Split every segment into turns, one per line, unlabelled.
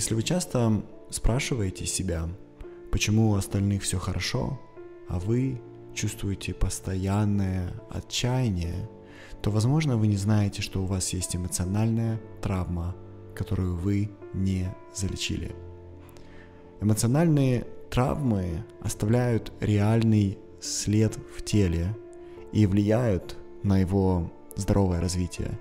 Если вы часто спрашиваете себя, почему у остальных все хорошо, а вы чувствуете постоянное отчаяние, то, возможно, вы не знаете, что у вас есть эмоциональная травма, которую вы не залечили. Эмоциональные травмы оставляют реальный след в теле и влияют на его здоровое развитие.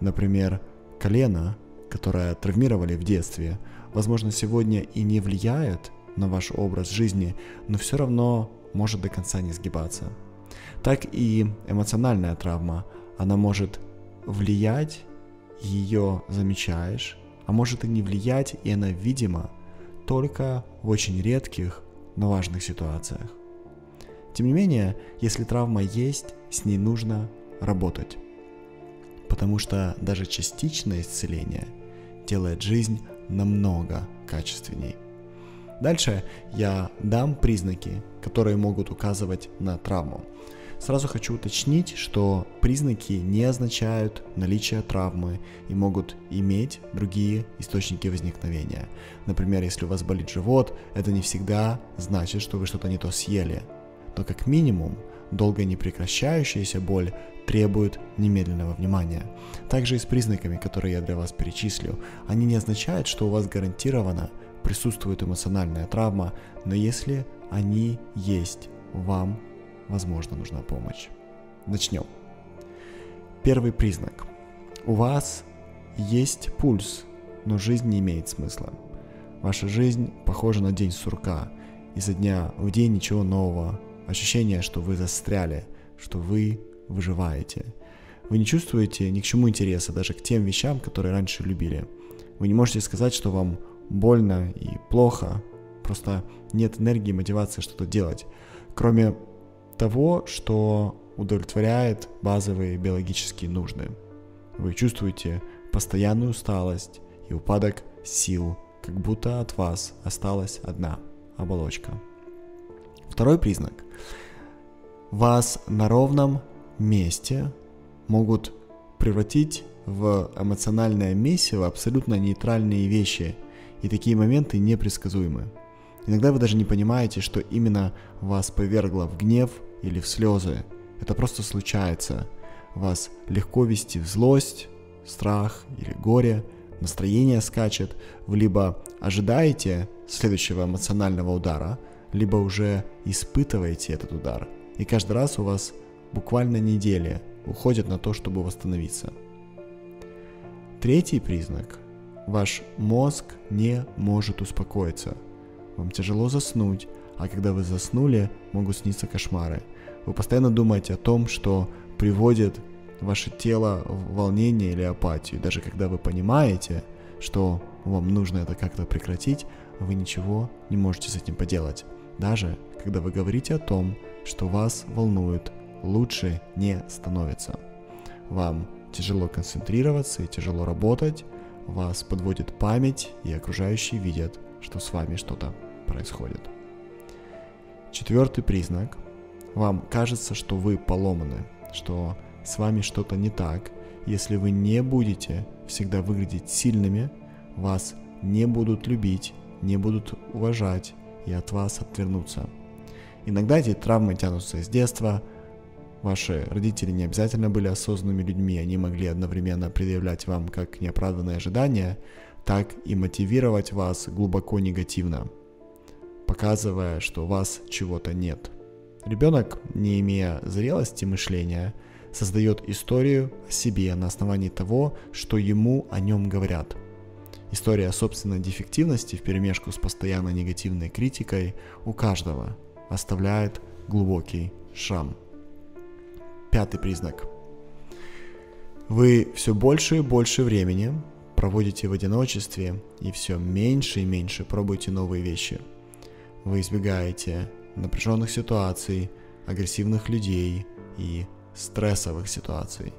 Например, колено, которое травмировали в детстве, возможно, сегодня и не влияет на ваш образ жизни, но все равно может до конца не сгибаться. Так и эмоциональная травма, она может влиять, ее замечаешь, а может и не влиять, и она видима только в очень редких, но важных ситуациях. Тем не менее, если травма есть, с ней нужно работать. Потому что даже частичное исцеление делает жизнь намного качественней. Дальше я дам признаки, которые могут указывать на травму. Сразу хочу уточнить, что признаки не означают наличие травмы и могут иметь другие источники возникновения. Например, если у вас болит живот, это не всегда значит, что вы что-то не то съели. Но как минимум, долго не прекращающаяся боль требует немедленного внимания. Также и с признаками, которые я для вас перечислю, они не означают, что у вас гарантированно присутствует эмоциональная травма, но если они есть, вам, возможно, нужна помощь. Начнем. Первый признак. У вас есть пульс, но жизнь не имеет смысла. Ваша жизнь похожа на день сурка. Изо дня в день ничего нового. Ощущение, что вы застряли, что вы выживаете. Вы не чувствуете ни к чему интереса, даже к тем вещам, которые раньше любили. Вы не можете сказать, что вам больно и плохо, просто нет энергии мотивации что-то делать, кроме того, что удовлетворяет базовые биологические нужды. Вы чувствуете постоянную усталость и упадок сил, как будто от вас осталась одна оболочка. Второй признак. Вас на ровном месте могут превратить в эмоциональное месиво абсолютно нейтральные вещи, и такие моменты непредсказуемы. Иногда вы даже не понимаете, что именно вас повергло в гнев или в слезы. Это просто случается. Вас легко вести в злость, страх или горе, настроение скачет, вы либо ожидаете следующего эмоционального удара, либо уже испытываете этот удар. И каждый раз у вас буквально недели уходят на то, чтобы восстановиться. Третий признак Ваш мозг не может успокоиться. Вам тяжело заснуть, а когда вы заснули, могут сниться кошмары. Вы постоянно думаете о том, что приводит ваше тело в волнение или апатию. Даже когда вы понимаете, что вам нужно это как-то прекратить, вы ничего не можете с этим поделать. Даже когда вы говорите о том, что вас волнует, лучше не становится. Вам тяжело концентрироваться и тяжело работать, вас подводит память, и окружающие видят, что с вами что-то происходит. Четвертый признак. Вам кажется, что вы поломаны, что с вами что-то не так. Если вы не будете всегда выглядеть сильными, вас не будут любить, не будут уважать и от вас отвернутся. Иногда эти травмы тянутся с детства, Ваши родители не обязательно были осознанными людьми, они могли одновременно предъявлять вам как неоправданные ожидания, так и мотивировать вас глубоко негативно, показывая, что у вас чего-то нет. Ребенок, не имея зрелости мышления, создает историю о себе на основании того, что ему о нем говорят. История собственной дефективности в перемешку с постоянно негативной критикой у каждого оставляет глубокий шрам. Пятый признак. Вы все больше и больше времени проводите в одиночестве и все меньше и меньше пробуете новые вещи. Вы избегаете напряженных ситуаций, агрессивных людей и стрессовых ситуаций.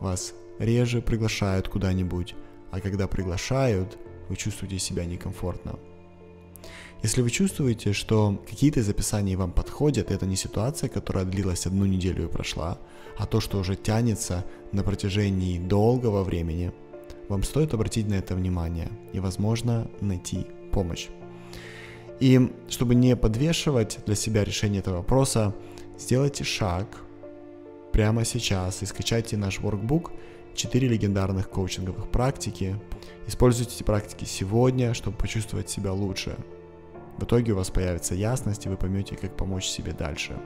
Вас реже приглашают куда-нибудь, а когда приглашают, вы чувствуете себя некомфортно. Если вы чувствуете, что какие-то из описаний вам подходят, это не ситуация, которая длилась одну неделю и прошла, а то, что уже тянется на протяжении долгого времени, вам стоит обратить на это внимание и, возможно, найти помощь. И чтобы не подвешивать для себя решение этого вопроса, сделайте шаг прямо сейчас и скачайте наш workbook 4 легендарных коучинговых практики. Используйте эти практики сегодня, чтобы почувствовать себя лучше. В итоге у вас появится ясность, и вы поймете, как помочь себе дальше.